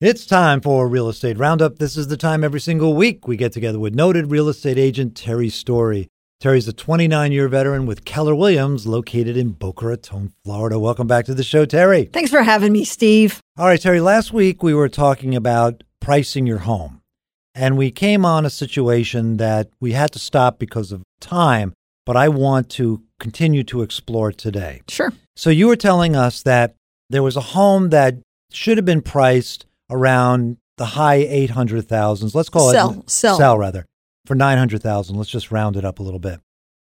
It's time for Real Estate Roundup. This is the time every single week we get together with noted real estate agent Terry Story. Terry's a 29 year veteran with Keller Williams, located in Boca Raton, Florida. Welcome back to the show, Terry. Thanks for having me, Steve. All right, Terry, last week we were talking about pricing your home, and we came on a situation that we had to stop because of time, but I want to continue to explore today. Sure. So you were telling us that there was a home that should have been priced around the high 800,000s. Let's call Sell, it sell. sell rather for 900,000. Let's just round it up a little bit.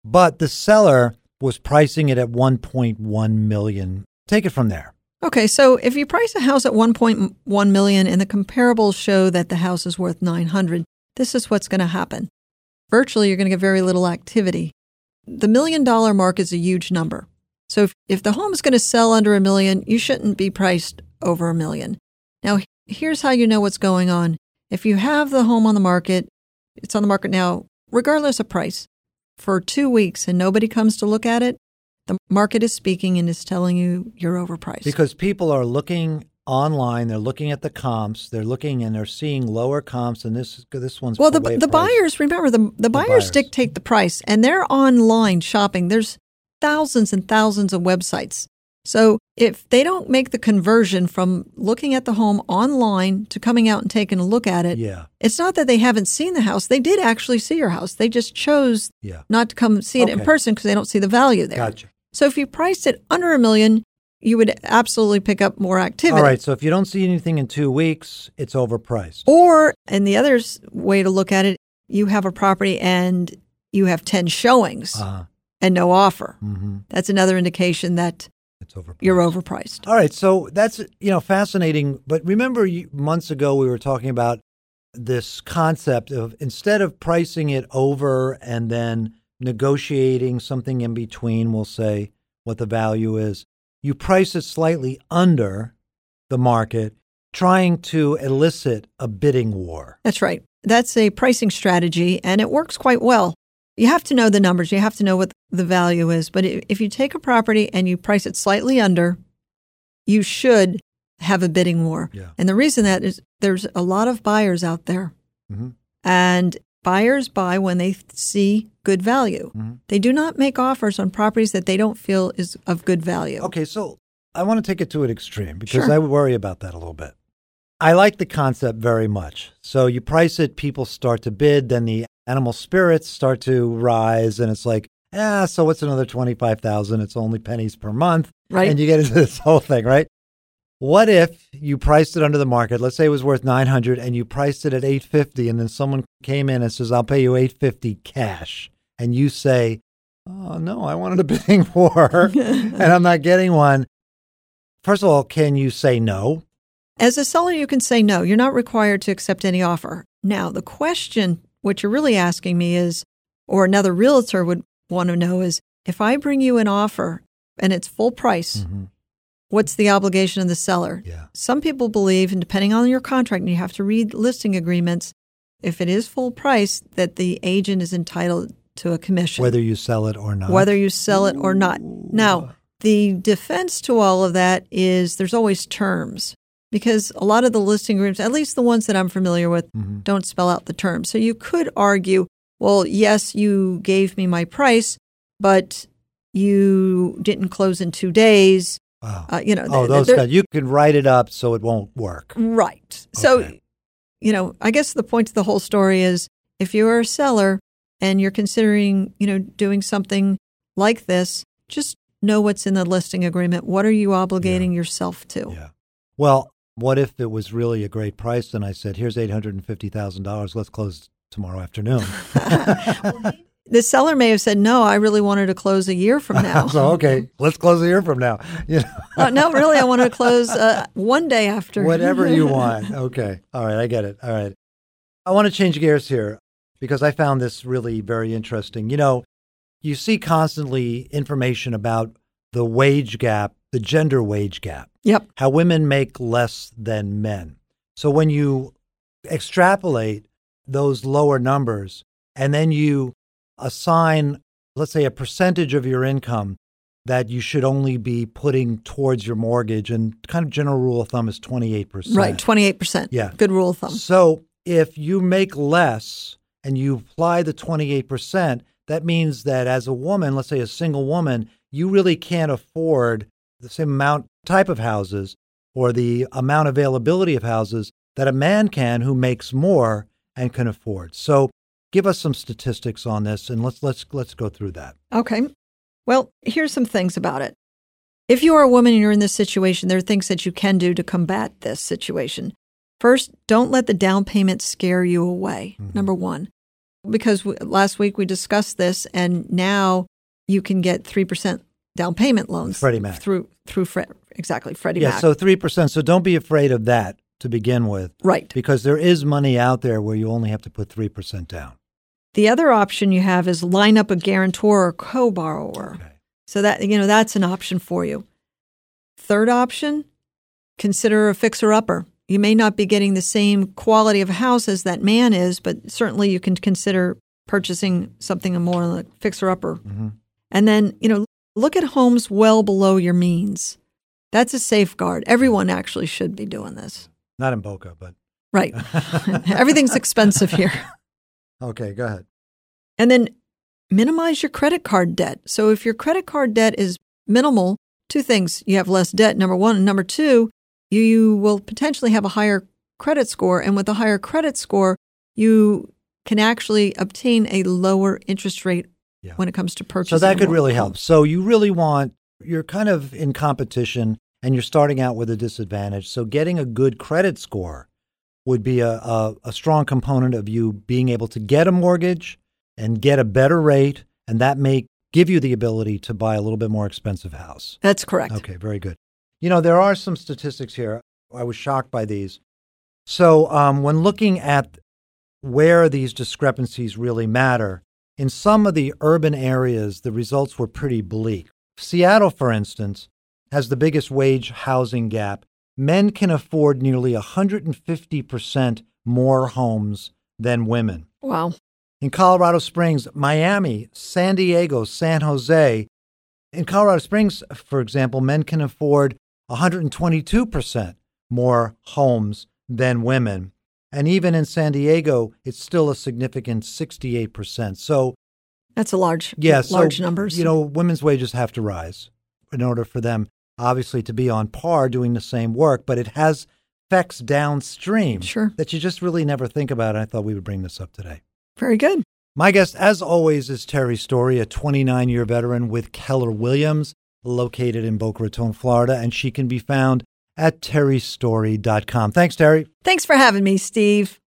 But the seller was pricing it at 1.1 million. Take it from there. Okay, so if you price a house at 1.1 million and the comparables show that the house is worth 900, this is what's going to happen. Virtually, you're going to get very little activity. The million dollar mark is a huge number. So if, if the home is going to sell under a million, you shouldn't be priced over a million. Now, here's how you know what's going on. If you have the home on the market, it's on the market now, regardless of price, for two weeks and nobody comes to look at it, the market is speaking and is telling you you're overpriced. Because people are looking online, they're looking at the comps, they're looking and they're seeing lower comps, and this this one's well, the the buyers remember the the buyers, buyers. dictate the price, and they're online shopping. There's thousands and thousands of websites. So if they don't make the conversion from looking at the home online to coming out and taking a look at it, Yeah, it's not that they haven't seen the house. They did actually see your house. They just chose yeah. not to come see it in person because they don't see the value there. Gotcha. So if you priced it under a million, you would absolutely pick up more activity. All right, so if you don't see anything in two weeks, it's overpriced. Or, and the other way to look at it, you have a property and you have 10 showings Uh, and no offer. hmm That's another indication that It's overpriced. you're overpriced. All right, so that's you know fascinating. But remember, you, months ago we were talking about this concept of instead of pricing it over and then negotiating something in between, we'll say what the value is. You price it slightly under the market, trying to elicit a bidding war. That's right. That's a pricing strategy and it works quite well. You have to know the numbers, you have to know what the value is. But if you take a property and you price it slightly under, you should have a bidding war. Yeah. And the reason that is there's a lot of buyers out there. Mhm. And buyers buy when they see good value. Mhm. They do not make offers on properties that they don't feel is of good value. Okay, so I want to take it to an extreme because Sure. I worry about that a little bit. I like the concept very much. So you price it, people start to bid, then the animal spirits start to rise, and it's like, ah, so what's another twenty five thousand? It's only pennies per month, Right. And you get into this whole thing, right? What if you priced it under the market? Let's say it was worth nine hundred, and you priced it at eight fifty, and then someone came in and says, "I'll pay you eight fifty cash," and you say, "Oh no, I wanted a bidding war, and I'm not getting one." First of all, can you say no? As a seller, you can say no. You're not required to accept any offer. Now, the question, what you're really asking me is, or another realtor would want to know is, if I bring you an offer and it's full price, Mhm. what's the obligation of the seller? Yeah. Some people believe, and depending on your contract, and you have to read listing agreements, if it is full price, that the agent is entitled to a commission. Whether you sell it or not. whether you sell it or not. Now, the defense to all of that is there's always terms because a lot of the listing agreements, at least the ones that I'm familiar with, Mhm. don't spell out the terms. So you could argue, well, yes, you gave me my price, but you didn't close in two days. Wow. Uh, you know, oh, th- those guys. You can write it up so it won't work. Right. So, you know, I guess the point of the whole story is if you're a seller and you're considering, you know, doing something like this, just know what's in the listing agreement. What are you obligating yourself to? Yeah. Well, what if it was really a great price and I said, "Here's eight hundred and fifty thousand dollars. Let's close tomorrow afternoon." The seller may have said, "No, I really wanted to close a year from now." so okay, let's close a year from now. You know, oh, no, really, I want to close uh, one day after. whatever you want. Okay, all right, I get it. All right, I want to change gears here because I found this really very interesting. You know, you see constantly information about the wage gap, the gender wage gap. Yep. how women make less than men. So when you extrapolate those lower numbers and then you assign, let's say, a percentage of your income that you should only be putting towards your mortgage. And kind of general rule of thumb is 28%. Right, 28%. Yeah. Good rule of thumb. So if you make less and you apply the 28%, that means that as a woman, let's say a single woman, you really can't afford the same amount type of houses or the amount availability of houses that a man can who makes more and can afford. So give us some statistics on this and let's let's let's go through that. Okay. Well, here's some things about it. If you are a woman and you're in this situation, there are things that you can do to combat this situation. First, don't let the down payment scare you away. Mhm. Number one, because w- last week we discussed this, and now you can get three percent down payment loans Freddie Mac. through through Fred, exactly Freddie Yeah, Mac. so 3%. So don't be afraid of that to begin with right. because there is money out there where you only have to put 3% down. The other option you have is line up a guarantor or co-borrower. Okay. So that you know that's an option for you. Third option, consider a fixer upper. You may not be getting the same quality of house as that man is, but certainly you can consider purchasing something more like fixer upper. Mhm. And then, you know, look at homes well below your means. That's a safeguard. Everyone actually should be doing this. Not in Boca, but Right. Everything's expensive here. okay, go ahead. And then minimize your credit card debt. So if your credit card debt is minimal, two things you have less debt, number one. And number two, you, you will potentially have a higher credit score. And with a higher credit score, you can actually obtain a lower interest rate Yeah. when it comes to purchasing. So that could really help. So you really want, you're kind of in competition and you're starting out with a disadvantage. So getting a good credit score would be a, a, a strong component of you being able to get a mortgage and get a better rate. And that may give you the ability to buy a little bit more expensive house. That's correct. Okay, very good. You know, there are some statistics here. I was shocked by these. So, um, when looking at where these discrepancies really matter, in some of the urban areas, the results were pretty bleak. Seattle, for instance, has the biggest wage housing gap. Men can afford nearly 150% more homes than women. Wow. In Colorado Springs, Miami, San Diego, San Jose, in Colorado Springs, for example, men can afford 122% more homes than women. And even in San Diego, it's still a significant 68%. So, That's a large, yeah, so, large numbers. You know, women's wages have to rise in order for them, obviously, to be on par doing the same work, but it has effects downstream Sure. that you just really never think about. And I thought we would bring this up today. Very good. My guest, as always, is Terry Story, a 29 year veteran with Keller Williams, located in Boca Raton, Florida, and she can be found at terrystory.com. Thanks, Terry. Thanks for having me, Steve.